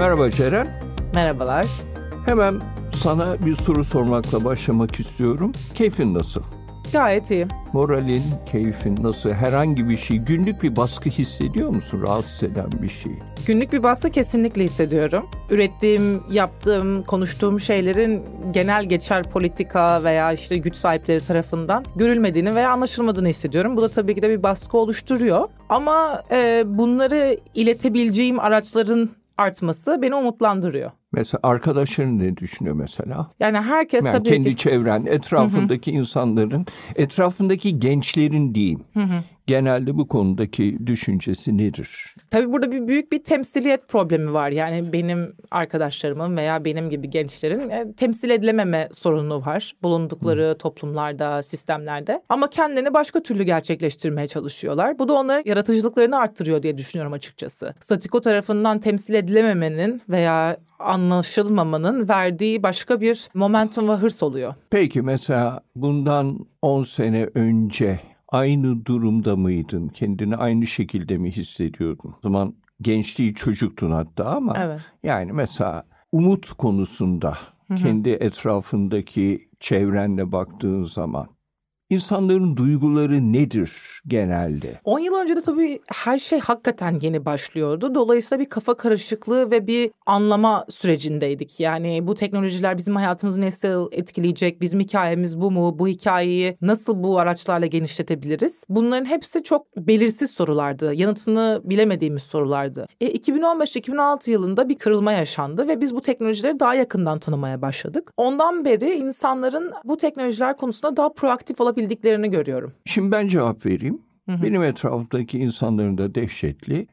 Merhaba Ceren. Merhabalar. Hemen sana bir soru sormakla başlamak istiyorum. Keyfin nasıl? Gayet iyi. Moralin, keyfin nasıl? Herhangi bir şey, günlük bir baskı hissediyor musun? Rahatsız eden bir şey. Günlük bir baskı kesinlikle hissediyorum. Ürettiğim, yaptığım, konuştuğum şeylerin genel geçer politika veya işte güç sahipleri tarafından görülmediğini veya anlaşılmadığını hissediyorum. Bu da tabii ki de bir baskı oluşturuyor. Ama e, bunları iletebileceğim araçların artması beni umutlandırıyor. Mesela arkadaşların ne düşünüyor mesela? Yani herkes yani tabii kendi ki... çevren, etrafındaki insanların, etrafındaki gençlerin diyeyim. Genelde bu konudaki düşüncesi nedir? Tabii burada bir büyük bir temsiliyet problemi var. Yani benim arkadaşlarımın veya benim gibi gençlerin e, temsil edilememe sorunu var. Bulundukları Hı. toplumlarda, sistemlerde. Ama kendilerini başka türlü gerçekleştirmeye çalışıyorlar. Bu da onların yaratıcılıklarını arttırıyor diye düşünüyorum açıkçası. Statiko tarafından temsil edilememenin veya anlaşılmamanın verdiği başka bir momentum ve hırs oluyor. Peki mesela bundan 10 sene önce aynı durumda mıydın? Kendini aynı şekilde mi hissediyordun? O zaman gençliği çocuktun hatta ama evet. yani mesela umut konusunda Hı-hı. kendi etrafındaki çevrenle baktığın zaman İnsanların duyguları nedir genelde? 10 yıl önce de tabii her şey hakikaten yeni başlıyordu. Dolayısıyla bir kafa karışıklığı ve bir anlama sürecindeydik. Yani bu teknolojiler bizim hayatımızı nasıl etkileyecek? Bizim hikayemiz bu mu? Bu hikayeyi nasıl bu araçlarla genişletebiliriz? Bunların hepsi çok belirsiz sorulardı. Yanıtını bilemediğimiz sorulardı. E, 2015-2016 yılında bir kırılma yaşandı ve biz bu teknolojileri daha yakından tanımaya başladık. Ondan beri insanların bu teknolojiler konusunda daha proaktif olabildiğini yapabildiklerini görüyorum. Şimdi ben cevap vereyim. Hı hı. Benim etrafımdaki insanların da dehşetli,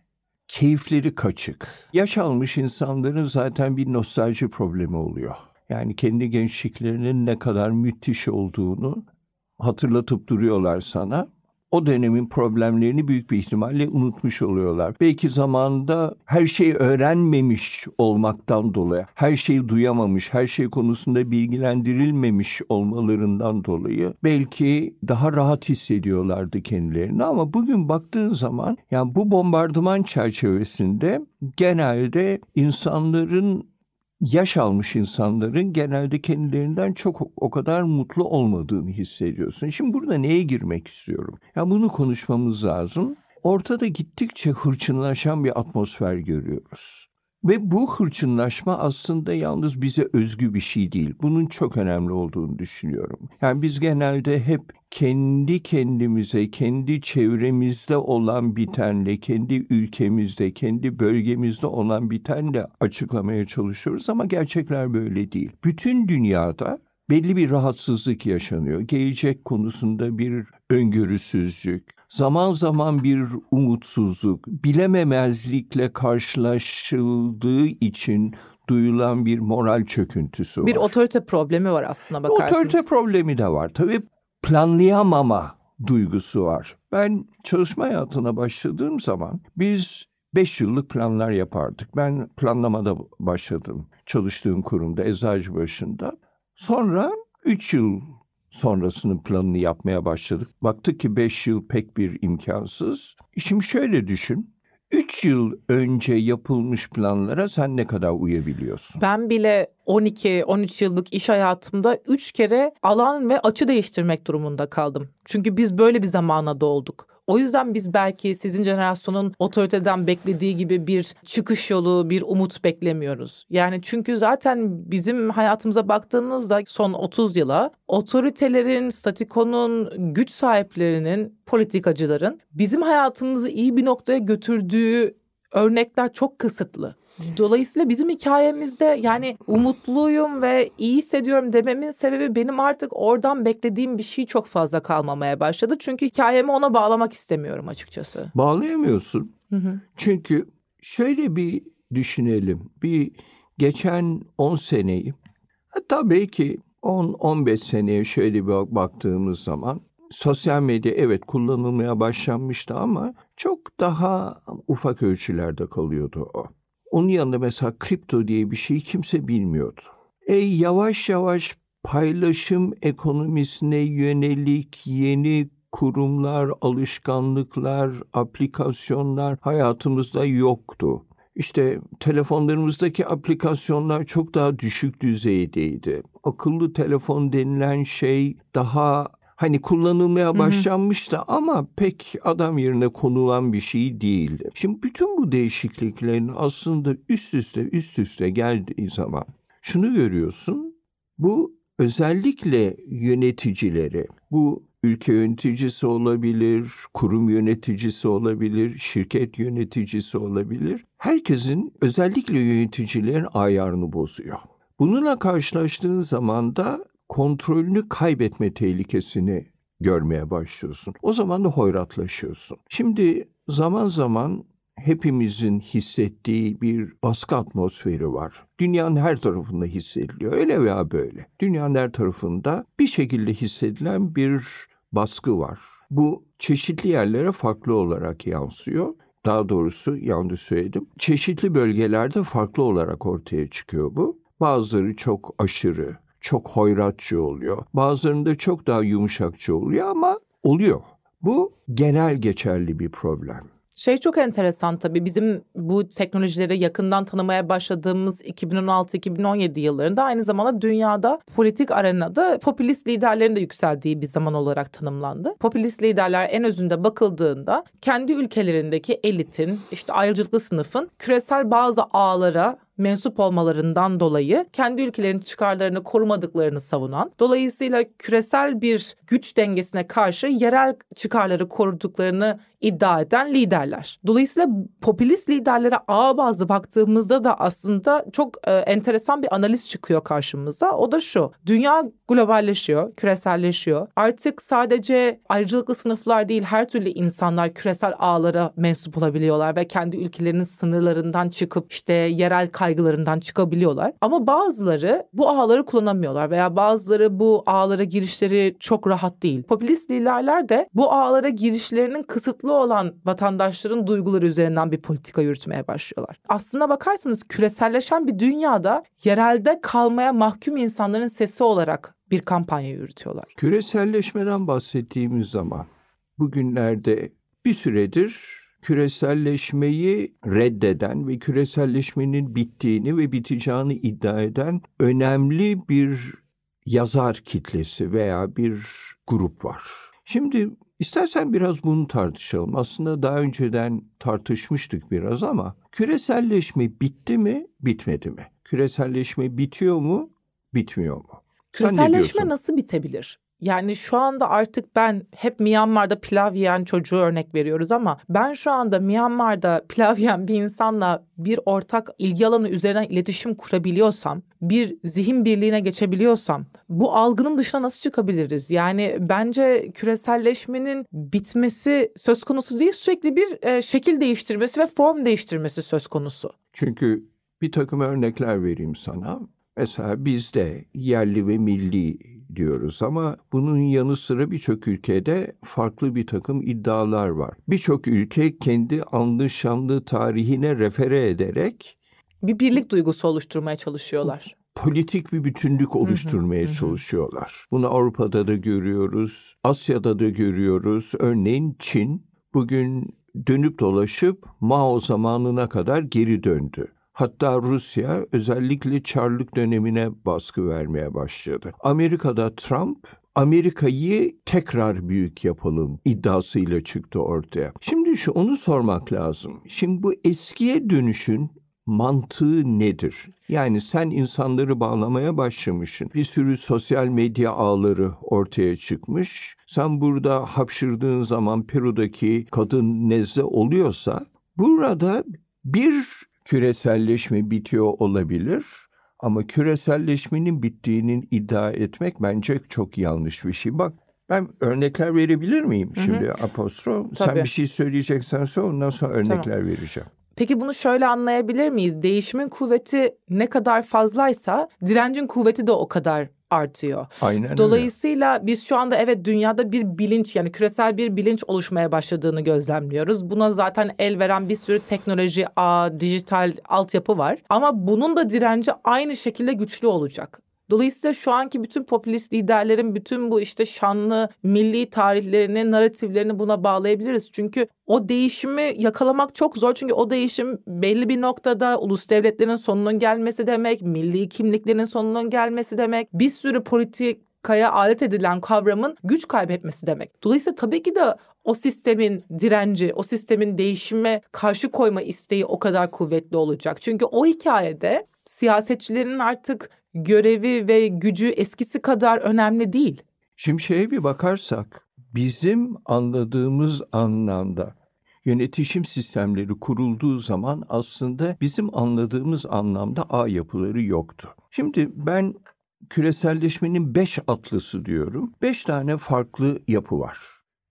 keyifleri kaçık. Yaş almış insanların zaten bir nostalji problemi oluyor. Yani kendi gençliklerinin ne kadar müthiş olduğunu hatırlatıp duruyorlar sana o dönemin problemlerini büyük bir ihtimalle unutmuş oluyorlar. Belki zamanında her şeyi öğrenmemiş olmaktan dolayı, her şeyi duyamamış, her şey konusunda bilgilendirilmemiş olmalarından dolayı belki daha rahat hissediyorlardı kendilerini ama bugün baktığın zaman yani bu bombardıman çerçevesinde genelde insanların yaş almış insanların genelde kendilerinden çok o kadar mutlu olmadığını hissediyorsun. Şimdi burada neye girmek istiyorum? Ya bunu konuşmamız lazım. Ortada gittikçe hırçınlaşan bir atmosfer görüyoruz. Ve bu hırçınlaşma aslında yalnız bize özgü bir şey değil. Bunun çok önemli olduğunu düşünüyorum. Yani biz genelde hep kendi kendimize, kendi çevremizde olan bitenle, kendi ülkemizde, kendi bölgemizde olan bitenle açıklamaya çalışıyoruz ama gerçekler böyle değil. Bütün dünyada belli bir rahatsızlık yaşanıyor. Gelecek konusunda bir öngörüsüzlük, zaman zaman bir umutsuzluk, bilememezlikle karşılaşıldığı için duyulan bir moral çöküntüsü var. Bir otorite problemi var aslında bakarsınız. Otorite problemi de var. Tabii planlayamama duygusu var. Ben çalışma hayatına başladığım zaman biz beş yıllık planlar yapardık. Ben planlamada başladım çalıştığım kurumda Eczacıbaşı'nda. Sonra üç yıl sonrasının planını yapmaya başladık. Baktık ki beş yıl pek bir imkansız. Şimdi şöyle düşün. Üç yıl önce yapılmış planlara sen ne kadar uyabiliyorsun? Ben bile 12-13 yıllık iş hayatımda 3 kere alan ve açı değiştirmek durumunda kaldım. Çünkü biz böyle bir zamana doğduk. O yüzden biz belki sizin jenerasyonun otoriteden beklediği gibi bir çıkış yolu, bir umut beklemiyoruz. Yani çünkü zaten bizim hayatımıza baktığınızda son 30 yıla otoritelerin, statikonun, güç sahiplerinin, politikacıların bizim hayatımızı iyi bir noktaya götürdüğü örnekler çok kısıtlı. Dolayısıyla bizim hikayemizde yani umutluyum ve iyi hissediyorum dememin sebebi benim artık oradan beklediğim bir şey çok fazla kalmamaya başladı. Çünkü hikayemi ona bağlamak istemiyorum açıkçası. Bağlayamıyorsun. Hı hı. Çünkü şöyle bir düşünelim. Bir geçen 10 seneyi hatta belki 10-15 seneye şöyle bir baktığımız zaman sosyal medya evet kullanılmaya başlanmıştı ama çok daha ufak ölçülerde kalıyordu o. Onun yanında mesela kripto diye bir şey kimse bilmiyordu. E yavaş yavaş paylaşım ekonomisine yönelik yeni kurumlar, alışkanlıklar, aplikasyonlar hayatımızda yoktu. İşte telefonlarımızdaki aplikasyonlar çok daha düşük düzeydeydi. Akıllı telefon denilen şey daha hani kullanılmaya başlanmıştı ama pek adam yerine konulan bir şey değildi. Şimdi bütün bu değişikliklerin aslında üst üste üst üste geldiği zaman şunu görüyorsun. Bu özellikle yöneticileri, bu ülke yöneticisi olabilir, kurum yöneticisi olabilir, şirket yöneticisi olabilir. Herkesin özellikle yöneticilerin ayarını bozuyor. Bununla karşılaştığın zaman da kontrolünü kaybetme tehlikesini görmeye başlıyorsun. O zaman da hoyratlaşıyorsun. Şimdi zaman zaman hepimizin hissettiği bir baskı atmosferi var. Dünyanın her tarafında hissediliyor. Öyle veya böyle. Dünyanın her tarafında bir şekilde hissedilen bir baskı var. Bu çeşitli yerlere farklı olarak yansıyor. Daha doğrusu yanlış söyledim. Çeşitli bölgelerde farklı olarak ortaya çıkıyor bu. Bazıları çok aşırı, çok hoyratçı oluyor. Bazılarında çok daha yumuşakçı oluyor ama oluyor. Bu genel geçerli bir problem. Şey çok enteresan tabii bizim bu teknolojileri yakından tanımaya başladığımız 2016-2017 yıllarında aynı zamanda dünyada politik arenada popülist liderlerin de yükseldiği bir zaman olarak tanımlandı. Popülist liderler en özünde bakıldığında kendi ülkelerindeki elitin işte ayrıcalıklı sınıfın küresel bazı ağlara mensup olmalarından dolayı kendi ülkelerinin çıkarlarını korumadıklarını savunan, dolayısıyla küresel bir güç dengesine karşı yerel çıkarları koruduklarını iddia eden liderler. Dolayısıyla popülist liderlere ağ bazı baktığımızda da aslında çok e, enteresan bir analiz çıkıyor karşımıza. O da şu. Dünya globalleşiyor, küreselleşiyor. Artık sadece ayrıcalıklı sınıflar değil her türlü insanlar küresel ağlara mensup olabiliyorlar ve kendi ülkelerinin sınırlarından çıkıp işte yerel kaygılarından çıkabiliyorlar. Ama bazıları bu ağları kullanamıyorlar veya bazıları bu ağlara girişleri çok rahat değil. Popülist liderler de bu ağlara girişlerinin kısıtlı olan vatandaşların duyguları üzerinden bir politika yürütmeye başlıyorlar. Aslına bakarsanız küreselleşen bir dünyada yerelde kalmaya mahkum insanların sesi olarak bir kampanya yürütüyorlar. Küreselleşmeden bahsettiğimiz zaman bugünlerde bir süredir küreselleşmeyi reddeden ve küreselleşmenin bittiğini ve biteceğini iddia eden önemli bir yazar kitlesi veya bir grup var. Şimdi istersen biraz bunu tartışalım. Aslında daha önceden tartışmıştık biraz ama küreselleşme bitti mi, bitmedi mi? Küreselleşme bitiyor mu, bitmiyor mu? Küreselleşme nasıl bitebilir? Yani şu anda artık ben hep Myanmar'da pilav yiyen çocuğu örnek veriyoruz ama ben şu anda Myanmar'da pilav yiyen bir insanla bir ortak ilgi alanı üzerinden iletişim kurabiliyorsam, bir zihin birliğine geçebiliyorsam bu algının dışına nasıl çıkabiliriz? Yani bence küreselleşmenin bitmesi söz konusu değil sürekli bir e, şekil değiştirmesi ve form değiştirmesi söz konusu. Çünkü bir takım örnekler vereyim sana. Mesela bizde yerli ve milli diyoruz ama bunun yanı sıra birçok ülkede farklı bir takım iddialar var. Birçok ülke kendi anlı şanlı tarihine refere ederek bir birlik duygusu oluşturmaya çalışıyorlar. Politik bir bütünlük oluşturmaya çalışıyorlar. Bunu Avrupa'da da görüyoruz, Asya'da da görüyoruz. Örneğin Çin bugün dönüp dolaşıp Mao zamanına kadar geri döndü. Hatta Rusya özellikle Çarlık dönemine baskı vermeye başladı. Amerika'da Trump Amerika'yı tekrar büyük yapalım iddiasıyla çıktı ortaya. Şimdi şu onu sormak lazım. Şimdi bu eskiye dönüşün mantığı nedir? Yani sen insanları bağlamaya başlamışsın. Bir sürü sosyal medya ağları ortaya çıkmış. Sen burada hapşırdığın zaman Peru'daki kadın nezle oluyorsa burada bir küreselleşme bitiyor olabilir ama küreselleşmenin bittiğinin iddia etmek bence çok yanlış bir şey. Bak ben örnekler verebilir miyim şimdi. Apostro? Tabii. Sen bir şey söyleyeceksen söyle ondan sonra örnekler tamam. vereceğim. Peki bunu şöyle anlayabilir miyiz? Değişimin kuvveti ne kadar fazlaysa direncin kuvveti de o kadar artıyor. Aynen Dolayısıyla öyle. biz şu anda evet dünyada bir bilinç yani küresel bir bilinç oluşmaya başladığını gözlemliyoruz. Buna zaten el veren bir sürü teknoloji, ağ, dijital altyapı var. Ama bunun da direnci aynı şekilde güçlü olacak. Dolayısıyla şu anki bütün popülist liderlerin bütün bu işte şanlı milli tarihlerini, narratiflerini buna bağlayabiliriz. Çünkü o değişimi yakalamak çok zor. Çünkü o değişim belli bir noktada ulus devletlerin sonunun gelmesi demek, milli kimliklerin sonunun gelmesi demek. Bir sürü politik kaya alet edilen kavramın güç kaybetmesi demek. Dolayısıyla tabii ki de o sistemin direnci, o sistemin değişime karşı koyma isteği o kadar kuvvetli olacak. Çünkü o hikayede siyasetçilerin artık görevi ve gücü eskisi kadar önemli değil. Şimdi şeye bir bakarsak bizim anladığımız anlamda yönetişim sistemleri kurulduğu zaman aslında bizim anladığımız anlamda ağ yapıları yoktu. Şimdi ben küreselleşmenin beş atlısı diyorum. Beş tane farklı yapı var.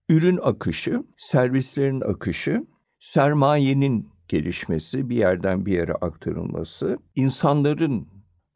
Ürün akışı, servislerin akışı, sermayenin gelişmesi, bir yerden bir yere aktarılması, insanların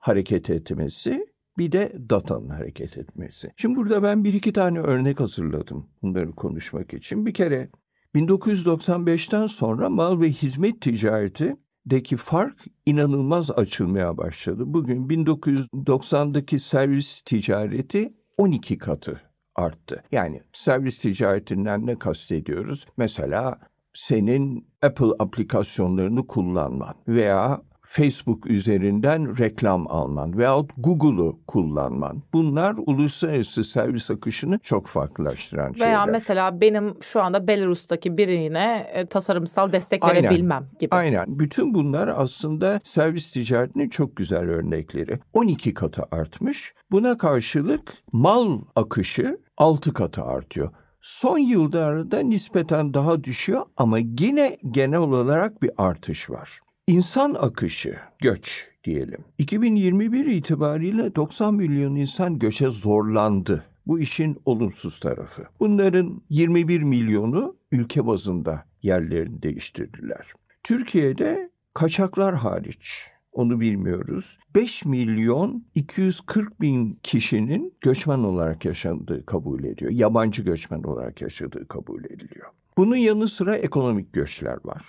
hareket etmesi, bir de datanın hareket etmesi. Şimdi burada ben bir iki tane örnek hazırladım bunları konuşmak için. Bir kere 1995'ten sonra mal ve hizmet ticareti deki fark inanılmaz açılmaya başladı. Bugün 1990'daki servis ticareti 12 katı arttı. Yani servis ticaretinden ne kastediyoruz? Mesela senin Apple aplikasyonlarını kullanman veya Facebook üzerinden reklam alman veyahut Google'u kullanman. Bunlar uluslararası servis akışını çok farklılaştıran şeyler. Veya mesela benim şu anda Belarus'taki birine e, tasarımsal destek Aynen. verebilmem gibi. Aynen. Bütün bunlar aslında servis ticaretinin çok güzel örnekleri. 12 katı artmış. Buna karşılık mal akışı 6 katı artıyor. Son yıllarda nispeten daha düşüyor ama yine genel olarak bir artış var. İnsan akışı, göç diyelim. 2021 itibariyle 90 milyon insan göçe zorlandı. Bu işin olumsuz tarafı. Bunların 21 milyonu ülke bazında yerlerini değiştirdiler. Türkiye'de kaçaklar hariç onu bilmiyoruz. 5 milyon 240 bin kişinin göçmen olarak yaşadığı kabul ediyor. Yabancı göçmen olarak yaşadığı kabul ediliyor. Bunun yanı sıra ekonomik göçler var.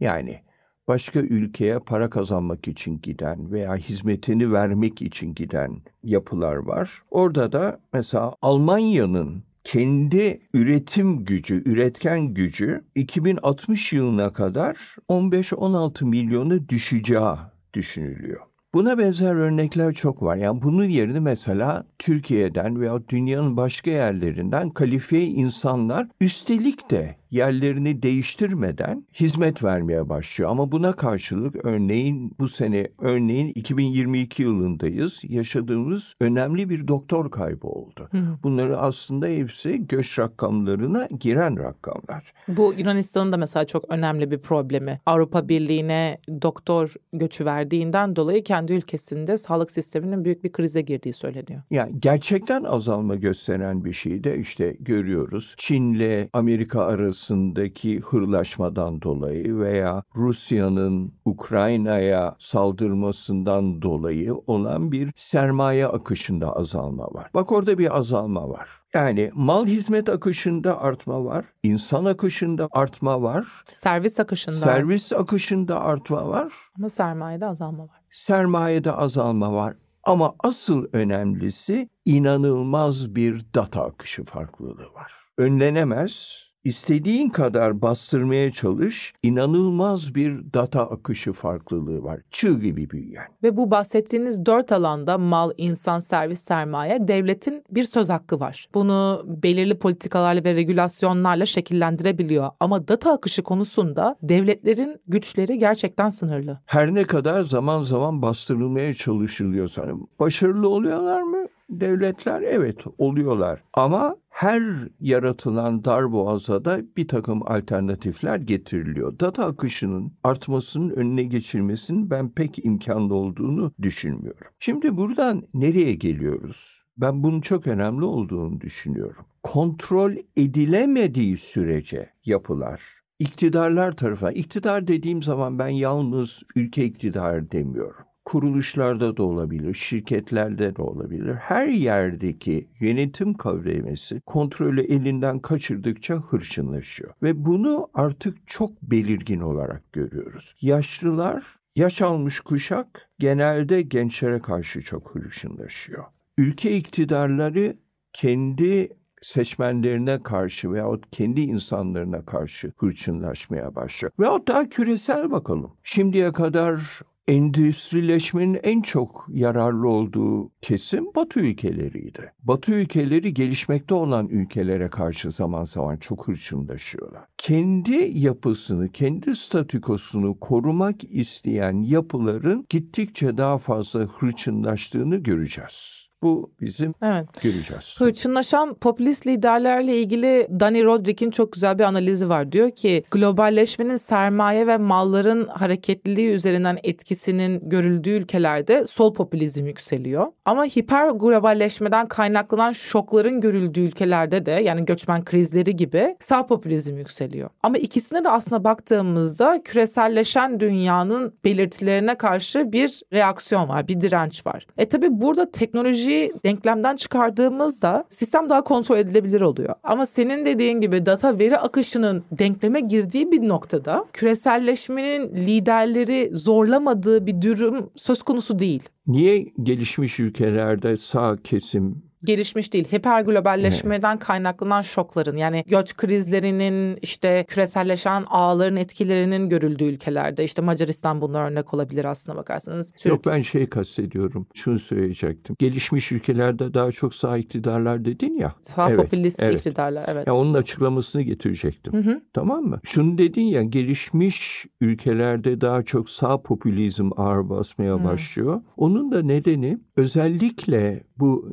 Yani başka ülkeye para kazanmak için giden veya hizmetini vermek için giden yapılar var. Orada da mesela Almanya'nın kendi üretim gücü, üretken gücü 2060 yılına kadar 15-16 milyona düşeceği düşünülüyor. Buna benzer örnekler çok var. Yani bunun yerine mesela Türkiye'den veya dünyanın başka yerlerinden kalifiye insanlar üstelik de yerlerini değiştirmeden hizmet vermeye başlıyor. Ama buna karşılık örneğin bu sene örneğin 2022 yılındayız. Yaşadığımız önemli bir doktor kaybı oldu. Hı. Bunları aslında hepsi göç rakamlarına giren rakamlar. Bu Yunanistan'ın da mesela çok önemli bir problemi. Avrupa Birliği'ne doktor göçü verdiğinden dolayı kendi ülkesinde sağlık sisteminin büyük bir krize girdiği söyleniyor. Yani gerçekten azalma gösteren bir şey de işte görüyoruz. Çin'le Amerika arası arasındaki hırlaşmadan dolayı veya Rusya'nın Ukrayna'ya saldırmasından dolayı olan bir sermaye akışında azalma var. Bak orada bir azalma var. Yani mal hizmet akışında artma var, insan akışında artma var. Servis akışında. Servis akışında artma var. Ama sermayede azalma var. Sermayede azalma var. Ama asıl önemlisi inanılmaz bir data akışı farklılığı var. Önlenemez, İstediğin kadar bastırmaya çalış, inanılmaz bir data akışı farklılığı var. Çığ gibi büyüyen. Ve bu bahsettiğiniz dört alanda mal, insan, servis, sermaye devletin bir söz hakkı var. Bunu belirli politikalarla ve regülasyonlarla şekillendirebiliyor. Ama data akışı konusunda devletlerin güçleri gerçekten sınırlı. Her ne kadar zaman zaman bastırılmaya çalışılıyorsa, hani başarılı oluyorlar mı? Devletler evet oluyorlar ama her yaratılan darboğaza da bir takım alternatifler getiriliyor. Data akışının artmasının önüne geçilmesinin ben pek imkanlı olduğunu düşünmüyorum. Şimdi buradan nereye geliyoruz? Ben bunun çok önemli olduğunu düşünüyorum. Kontrol edilemediği sürece yapılar iktidarlar tarafından, iktidar dediğim zaman ben yalnız ülke iktidarı demiyorum kuruluşlarda da olabilir, şirketlerde de olabilir. Her yerdeki yönetim kavremesi kontrolü elinden kaçırdıkça hırçınlaşıyor. Ve bunu artık çok belirgin olarak görüyoruz. Yaşlılar yaş almış kuşak genelde gençlere karşı çok hırçınlaşıyor. Ülke iktidarları kendi seçmenlerine karşı veyahut kendi insanlarına karşı hırçınlaşmaya başlıyor. Veyahut daha küresel bakalım. Şimdiye kadar endüstrileşmenin en çok yararlı olduğu kesim Batı ülkeleriydi. Batı ülkeleri gelişmekte olan ülkelere karşı zaman zaman çok hırçınlaşıyorlar. Kendi yapısını, kendi statükosunu korumak isteyen yapıların gittikçe daha fazla hırçınlaştığını göreceğiz. Bu bizim evet. göreceğiz. Hırçınlaşan popülist liderlerle ilgili Danny Roderick'in çok güzel bir analizi var. Diyor ki globalleşmenin sermaye ve malların hareketliliği üzerinden etkisinin görüldüğü ülkelerde sol popülizm yükseliyor. Ama hiper globalleşmeden kaynaklanan şokların görüldüğü ülkelerde de yani göçmen krizleri gibi sağ popülizm yükseliyor. Ama ikisine de aslında baktığımızda küreselleşen dünyanın belirtilerine karşı bir reaksiyon var, bir direnç var. E tabi burada teknoloji teknolojiyi denklemden çıkardığımızda sistem daha kontrol edilebilir oluyor. Ama senin dediğin gibi data veri akışının denkleme girdiği bir noktada küreselleşmenin liderleri zorlamadığı bir durum söz konusu değil. Niye gelişmiş ülkelerde sağ kesim gelişmiş değil. Hipergloballeşmeden kaynaklanan şokların yani göç krizlerinin işte küreselleşen ağların etkilerinin görüldüğü ülkelerde işte Macaristan bunun örnek olabilir aslına bakarsanız. Türkiye... Yok ben şey kastediyorum. Şunu söyleyecektim. Gelişmiş ülkelerde daha çok sağ iktidarlar dedin ya. Sağ evet, popülist evet. iktidarlar evet. Ya onun açıklamasını getirecektim. Hı hı. Tamam mı? Şunu dedin ya gelişmiş ülkelerde daha çok sağ popülizm ağır basmaya hı. başlıyor. Onun da nedeni özellikle bu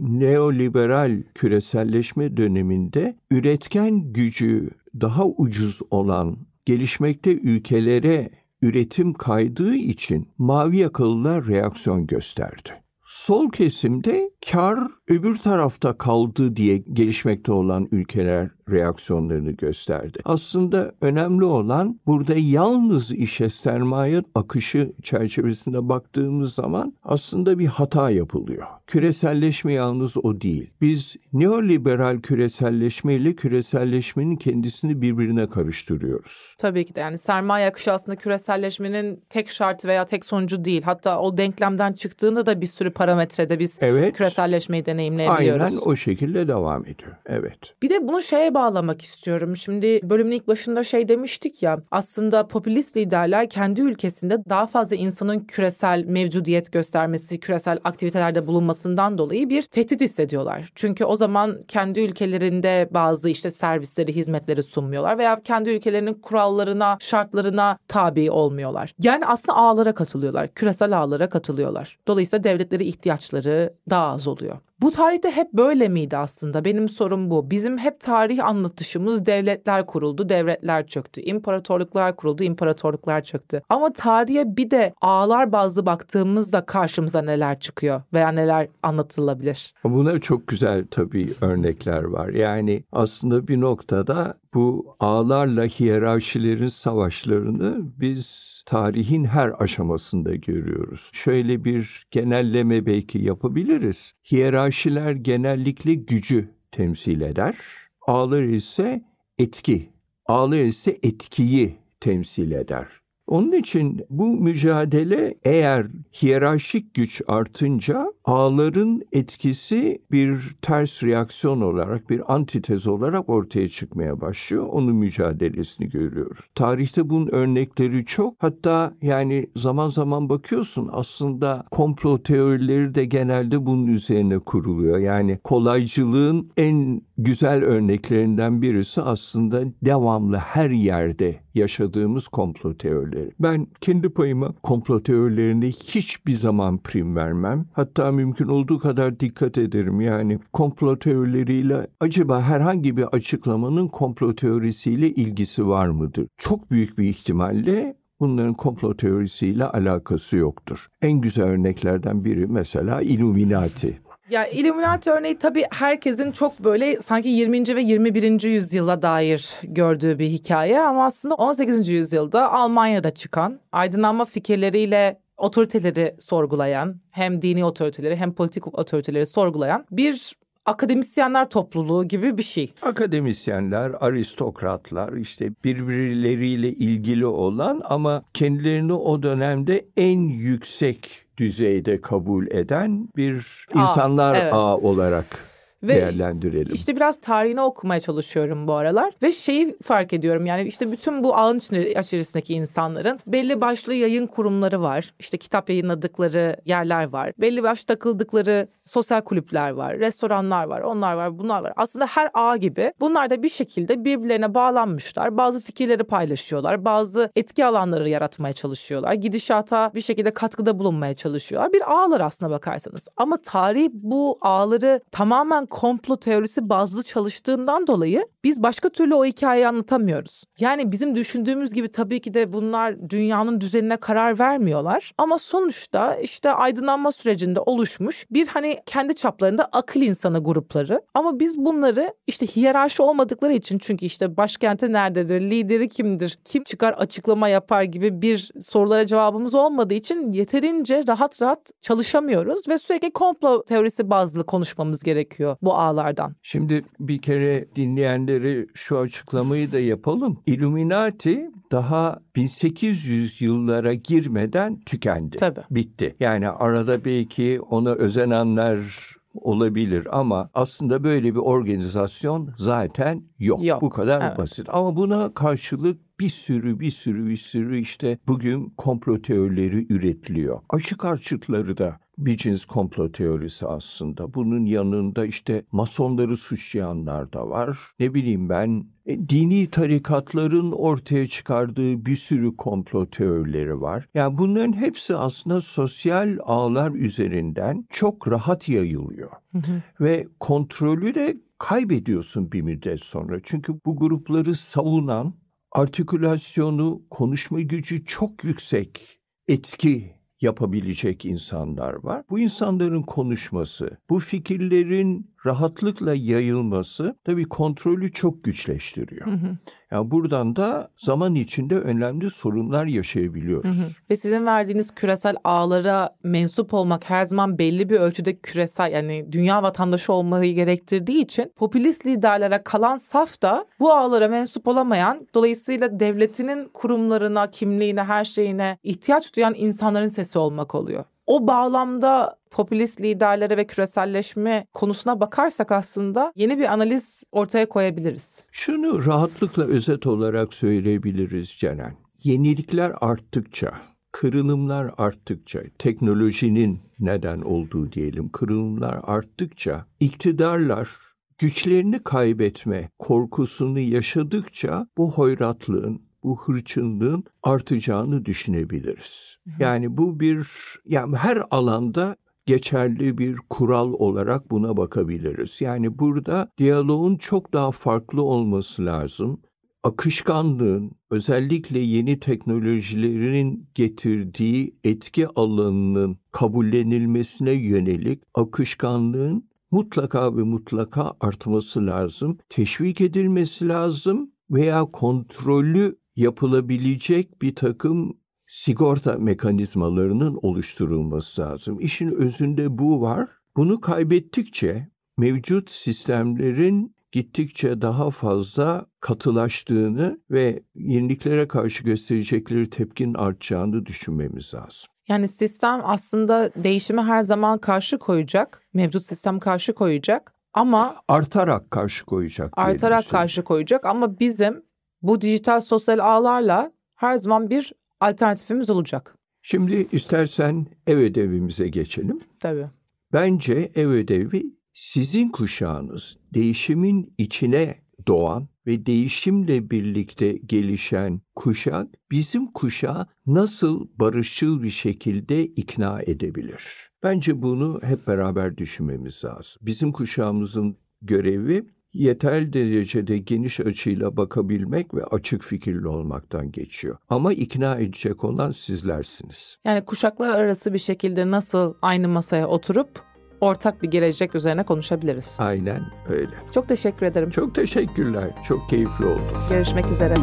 neoliberal küreselleşme döneminde üretken gücü daha ucuz olan gelişmekte ülkelere üretim kaydığı için mavi yakalılar reaksiyon gösterdi. Sol kesimde kar öbür tarafta kaldı diye gelişmekte olan ülkeler reaksiyonlarını gösterdi. Aslında önemli olan burada yalnız işe sermaye akışı çerçevesinde baktığımız zaman aslında bir hata yapılıyor. Küreselleşme yalnız o değil. Biz neoliberal küreselleşme ile küreselleşmenin kendisini birbirine karıştırıyoruz. Tabii ki de yani sermaye akışı aslında küreselleşmenin tek şartı veya tek sonucu değil. Hatta o denklemden çıktığında da bir sürü parametrede biz evet, küreselleşmeyi deneyimleyebiliyoruz. Aynen o şekilde devam ediyor. Evet. Bir de bunu şeye bağlamak istiyorum. Şimdi bölümün ilk başında şey demiştik ya aslında popülist liderler kendi ülkesinde daha fazla insanın küresel mevcudiyet göstermesi, küresel aktivitelerde bulunmasından dolayı bir tehdit hissediyorlar. Çünkü o zaman kendi ülkelerinde bazı işte servisleri, hizmetleri sunmuyorlar veya kendi ülkelerinin kurallarına, şartlarına tabi olmuyorlar. Yani aslında ağlara katılıyorlar, küresel ağlara katılıyorlar. Dolayısıyla devletleri ihtiyaçları daha az oluyor. Bu tarihte hep böyle miydi aslında? Benim sorum bu. Bizim hep tarih anlatışımız devletler kuruldu, devletler çöktü. İmparatorluklar kuruldu, imparatorluklar çöktü. Ama tarihe bir de ağlar bazlı baktığımızda karşımıza neler çıkıyor veya neler anlatılabilir? Buna çok güzel tabii örnekler var. Yani aslında bir noktada bu ağlarla hiyerarşilerin savaşlarını biz tarihin her aşamasında görüyoruz. Şöyle bir genelleme belki yapabiliriz. Hiyerarşiler genellikle gücü temsil eder. Ağlar ise etki. Ağlar ise etkiyi temsil eder. Onun için bu mücadele eğer hiyerarşik güç artınca ağların etkisi bir ters reaksiyon olarak, bir antitez olarak ortaya çıkmaya başlıyor. Onun mücadelesini görüyoruz. Tarihte bunun örnekleri çok. Hatta yani zaman zaman bakıyorsun aslında komplo teorileri de genelde bunun üzerine kuruluyor. Yani kolaycılığın en güzel örneklerinden birisi aslında devamlı her yerde yaşadığımız komplo teorileri. Ben kendi payıma komplo teorilerine hiçbir zaman prim vermem. Hatta mümkün olduğu kadar dikkat ederim. Yani komplo teorileriyle acaba herhangi bir açıklamanın komplo teorisiyle ilgisi var mıdır? Çok büyük bir ihtimalle bunların komplo teorisiyle alakası yoktur. En güzel örneklerden biri mesela Illuminati. Ya Illuminati örneği tabii herkesin çok böyle sanki 20. ve 21. yüzyıla dair gördüğü bir hikaye ama aslında 18. yüzyılda Almanya'da çıkan aydınlanma fikirleriyle otoriteleri sorgulayan hem dini otoriteleri hem politik otoriteleri sorgulayan bir akademisyenler topluluğu gibi bir şey. Akademisyenler, aristokratlar işte birbirleriyle ilgili olan ama kendilerini o dönemde en yüksek düzeyde kabul eden bir Aa, insanlar evet. ağı olarak Ve değerlendirelim. İşte biraz tarihini okumaya çalışıyorum bu aralar ve şeyi fark ediyorum yani işte bütün bu ağın içerisindeki insanların belli başlı yayın kurumları var. İşte kitap yayınladıkları yerler var. Belli başlı takıldıkları sosyal kulüpler var, restoranlar var, onlar var, bunlar var. Aslında her ağ gibi bunlar da bir şekilde birbirlerine bağlanmışlar. Bazı fikirleri paylaşıyorlar, bazı etki alanları yaratmaya çalışıyorlar. Gidişata bir şekilde katkıda bulunmaya çalışıyorlar. Bir ağlar aslına bakarsanız. Ama tarih bu ağları tamamen komplo teorisi bazlı çalıştığından dolayı biz başka türlü o hikayeyi anlatamıyoruz. Yani bizim düşündüğümüz gibi tabii ki de bunlar dünyanın düzenine karar vermiyorlar. Ama sonuçta işte aydınlanma sürecinde oluşmuş bir hani kendi çaplarında akıl insanı grupları. Ama biz bunları işte hiyerarşi olmadıkları için çünkü işte başkenti nerededir, lideri kimdir, kim çıkar açıklama yapar gibi bir sorulara cevabımız olmadığı için yeterince rahat rahat çalışamıyoruz ve sürekli komplo teorisi bazlı konuşmamız gerekiyor bu ağlardan. Şimdi bir kere dinleyenleri şu açıklamayı da yapalım. Illuminati daha 1800 yıllara girmeden tükendi. Tabii. Bitti. Yani arada belki ona özenenler olabilir ama aslında böyle bir organizasyon zaten yok. Yok, Bu kadar evet. basit. Ama buna karşılık bir sürü bir sürü bir sürü işte bugün komplo teorileri üretiliyor. Açık açıkları da bir cins komplo teorisi aslında. Bunun yanında işte masonları suçlayanlar da var. Ne bileyim ben e, dini tarikatların ortaya çıkardığı bir sürü komplo teorileri var. Yani bunların hepsi aslında sosyal ağlar üzerinden çok rahat yayılıyor. Ve kontrolü de kaybediyorsun bir müddet sonra. Çünkü bu grupları savunan artikülasyonu, konuşma gücü çok yüksek etki yapabilecek insanlar var. Bu insanların konuşması, bu fikirlerin rahatlıkla yayılması tabii kontrolü çok güçleştiriyor. Yani buradan da zaman içinde önemli sorunlar yaşayabiliyoruz. Ve sizin verdiğiniz küresel ağlara mensup olmak her zaman belli bir ölçüde küresel yani dünya vatandaşı olmayı gerektirdiği için popülist liderlere kalan saf da bu ağlara mensup olamayan dolayısıyla devletinin kurumlarına, kimliğine, her şeyine ihtiyaç duyan insanların sesi olmak oluyor. O bağlamda popülist liderlere ve küreselleşme konusuna bakarsak aslında yeni bir analiz ortaya koyabiliriz. Şunu rahatlıkla özet olarak söyleyebiliriz Ceren. Yenilikler arttıkça, kırılımlar arttıkça, teknolojinin neden olduğu diyelim kırılımlar arttıkça iktidarlar güçlerini kaybetme korkusunu yaşadıkça bu hoyratlığın, bu hırçınlığın artacağını düşünebiliriz. Yani bu bir yani her alanda geçerli bir kural olarak buna bakabiliriz. Yani burada diyaloğun çok daha farklı olması lazım. Akışkanlığın özellikle yeni teknolojilerin getirdiği etki alanının kabullenilmesine yönelik akışkanlığın mutlaka ve mutlaka artması lazım. Teşvik edilmesi lazım veya kontrollü yapılabilecek bir takım sigorta mekanizmalarının oluşturulması lazım. İşin özünde bu var. Bunu kaybettikçe mevcut sistemlerin gittikçe daha fazla katılaştığını ve yeniliklere karşı gösterecekleri tepkinin artacağını düşünmemiz lazım. Yani sistem aslında değişime her zaman karşı koyacak. Mevcut sistem karşı koyacak ama Artarak karşı koyacak. artarak karşı koyacak ama bizim bu dijital sosyal ağlarla her zaman bir alternatifimiz olacak. Şimdi istersen ev ödevimize geçelim. Tabii. Bence ev ödevi sizin kuşağınız değişimin içine doğan ve değişimle birlikte gelişen kuşak bizim kuşağı nasıl barışçıl bir şekilde ikna edebilir? Bence bunu hep beraber düşünmemiz lazım. Bizim kuşağımızın görevi yeterli derecede geniş açıyla bakabilmek ve açık fikirli olmaktan geçiyor. Ama ikna edecek olan sizlersiniz. Yani kuşaklar arası bir şekilde nasıl aynı masaya oturup ortak bir gelecek üzerine konuşabiliriz. Aynen öyle. Çok teşekkür ederim. Çok teşekkürler. Çok keyifli oldu. Görüşmek üzere.